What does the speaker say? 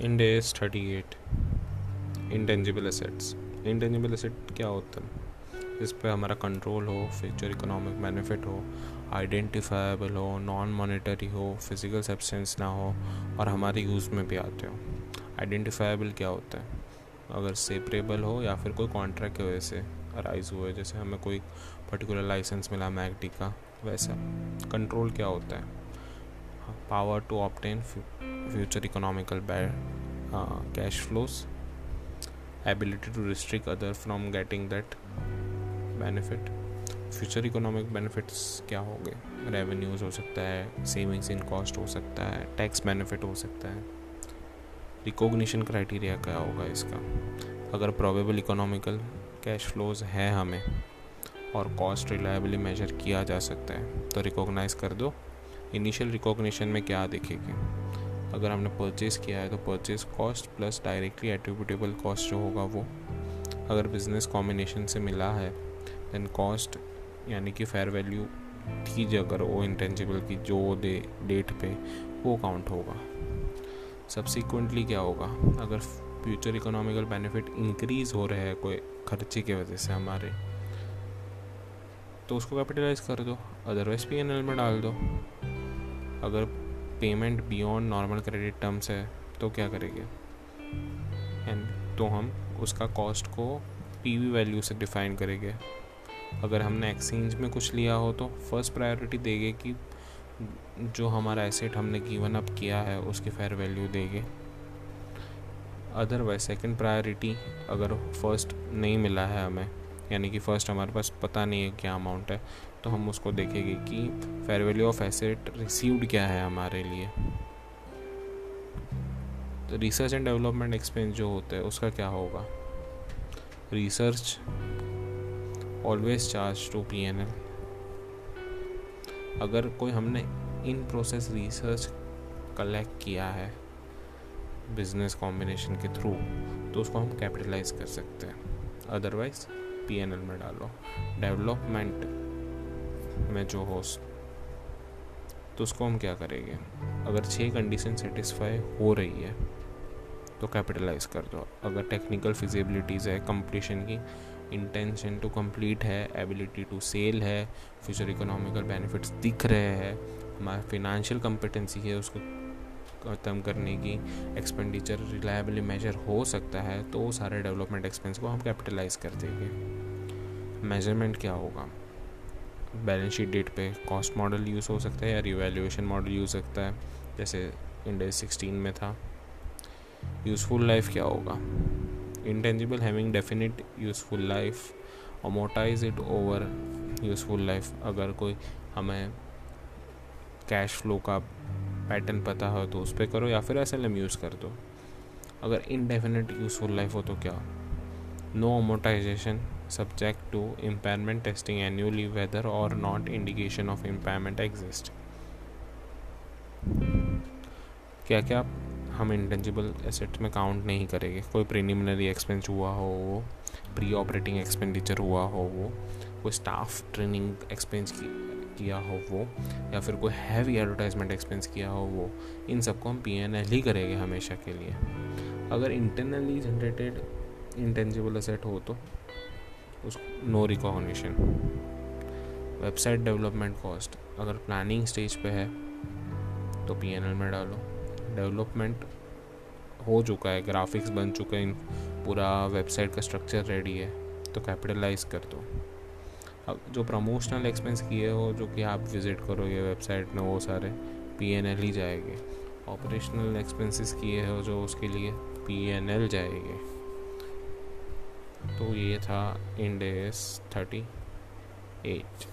Ind AS thirty eight intangible assets intangible asset क्या होता है? इस पर हमारा कंट्रोल हो फ्यूचर इकोनॉमिक बेनिफिट हो आइडेंटिफाइबल हो नॉन मॉनिटरी हो फ़िज़िकल सब्सटेंस ना हो, और हमारे यूज़ में भी आते हो। आइडेंटिफाइबल क्या होता है? अगर सेपरेबल हो या फिर कोई कॉन्ट्रैक्ट की वजह से अराइज हुए जैसे हमें कोई पर्टिकुलर लाइसेंस मिला मैगडी का, वैसा। कंट्रोल क्या होता है? Power to obtain future economical bear, uh, cash flows ability to restrict other from getting that benefit. Future economic benefits क्या हो गए? रेवेन्यूज हो सकता है सेविंग्स इन कॉस्ट हो सकता है टैक्स बेनिफिट हो सकता है। रिकॉग्निशन क्राइटेरिया क्या होगा इसका? अगर प्रोबेबल इकोनॉमिकल कैश फ्लोज है हमें और कॉस्ट रिलायबली मेजर किया जा सकता है तो रिकॉग्नाइज कर दो। इनिशियल रिकॉग्निशन में क्या दिखेगी? अगर हमने परचेज़ किया है तो purchase cost plus directly attributable cost जो होगा वो, अगर बिज़नेस कॉम्बिनेशन से मिला है देन कॉस्ट यानी कि फेयर वैल्यू थी जो अगर वो इंटेंजिबल की जो दे डेट पे, वो काउंट होगा। सब्सिक्वेंटली क्या होगा? अगर फ्यूचर इकोनॉमिकल बेनिफिट इंक्रीज हो रहे हैं कोई खर्चे की वजह से हमारे तो उसको कैपिटलाइज कर दो अदरवाइज़ पी एन एल में डाल दो। अगर payment beyond normal credit terms है तो क्या करेंगे? एंड तो हम उसका कॉस्ट को पीवी वैल्यू से डिफाइन करेंगे। अगर हमने एक्सचेंज में कुछ लिया हो तो फ़र्स्ट प्रायोरिटी देंगे कि जो हमारा एसेट हमने गिवन अप किया है, उसकी फेयर वैल्यू देंगे। अदरवाइज़ सेकंड प्रायोरिटी अगर फ़र्स्ट नहीं मिला है हमें यानी कि फ़र्स्ट हमारे पास पता नहीं है क्या अमाउंट है तो हम उसको देखेंगे कि fair value of asset received क्या है हमारे लिए। तो रिसर्च एंड डेवलपमेंट एक्सपेंस जो होता है, उसका क्या होगा? Research always charge to P N L अगर कोई हमने इन प्रोसेस रिसर्च कलेक्ट किया है बिज़नेस कॉम्बिनेशन के थ्रू तो उसको हम कैपिटलाइज कर सकते हैं। अदरवाइज़ पी एन एल में डालो। डेवलपमेंट में जो हो तो उसको हम क्या करेंगे? अगर छः कंडीशन सेटिस्फाई हो रही है तो कैपिटलाइज कर दो। अगर टेक्निकल फिजिबिलिटीज़ है कंप्लीशन की इंटेंशन टू कंप्लीट है एबिलिटी टू सेल है फ्यूचर इकोनॉमिकल बेनिफिट्स दिख रहे हैं हमारा फिनेंशियल कम्पिटेंसी है, उसको ख़त्म करने की एक्सपेंडिचर रिलायबली मेजर हो सकता है तो वो सारे डेवलपमेंट एक्सपेंस को हम कैपिटलाइज कर देंगे। मेज़रमेंट क्या होगा? बैलेंस शीट डेट पे कॉस्ट मॉडल यूज़ हो सकता है या रिवैल्यूएशन मॉडल यूज़ सकता है, जैसे इंडिया सिक्सटीन में था। यूज़फुल लाइफ क्या होगा? Intangible having definite useful life amortise it over useful life अगर कोई हमें कैश फ्लो का पैटर्न पता हो तो उस पर करो या फिर एस एल एम यूज़ कर दो। अगर इनडेफिनेट यूज़फुल लाइफ हो तो क्या? No amortisation subject to impairment testing annually whether or not indication of impairment exist. क्या क्या हम इंटेंजिबल एसेट में काउंट नहीं करेंगे? कोई प्रीलिमिनरी एक्सपेंस हुआ हो वो प्री ऑपरेटिंग एक्सपेंडिचर हुआ हो वो कोई स्टाफ ट्रेनिंग एक्सपेंस किया हो वो, या फिर कोई हैवी एडवर्टाइजमेंट एक्सपेंस किया हो वो, इन सबको हम पी एन एल ही करेंगे हमेशा के लिए। अगर इंटरनली जनरेटेड इंटेंजिबल एसेट हो तो उस no recognition website development cost अगर प्लानिंग स्टेज पे है तो पी एन एल में डालो। डेवलपमेंट हो चुका है ग्राफिक्स बन चुके हैं, पूरा वेबसाइट का स्ट्रक्चर रेडी है तो कैपिटलाइज कर दो। जो प्रमोशनल एक्सपेंस किए हो जो कि आप विज़िट करोगे वेबसाइट में, वो सारे पी एन एल ही जाएँगे। ऑपरेशनल एक्सपेंसेस किए हो जो उसके लिए पी एन एल जाएँगे। तो ये था इंडेस थर्टी एट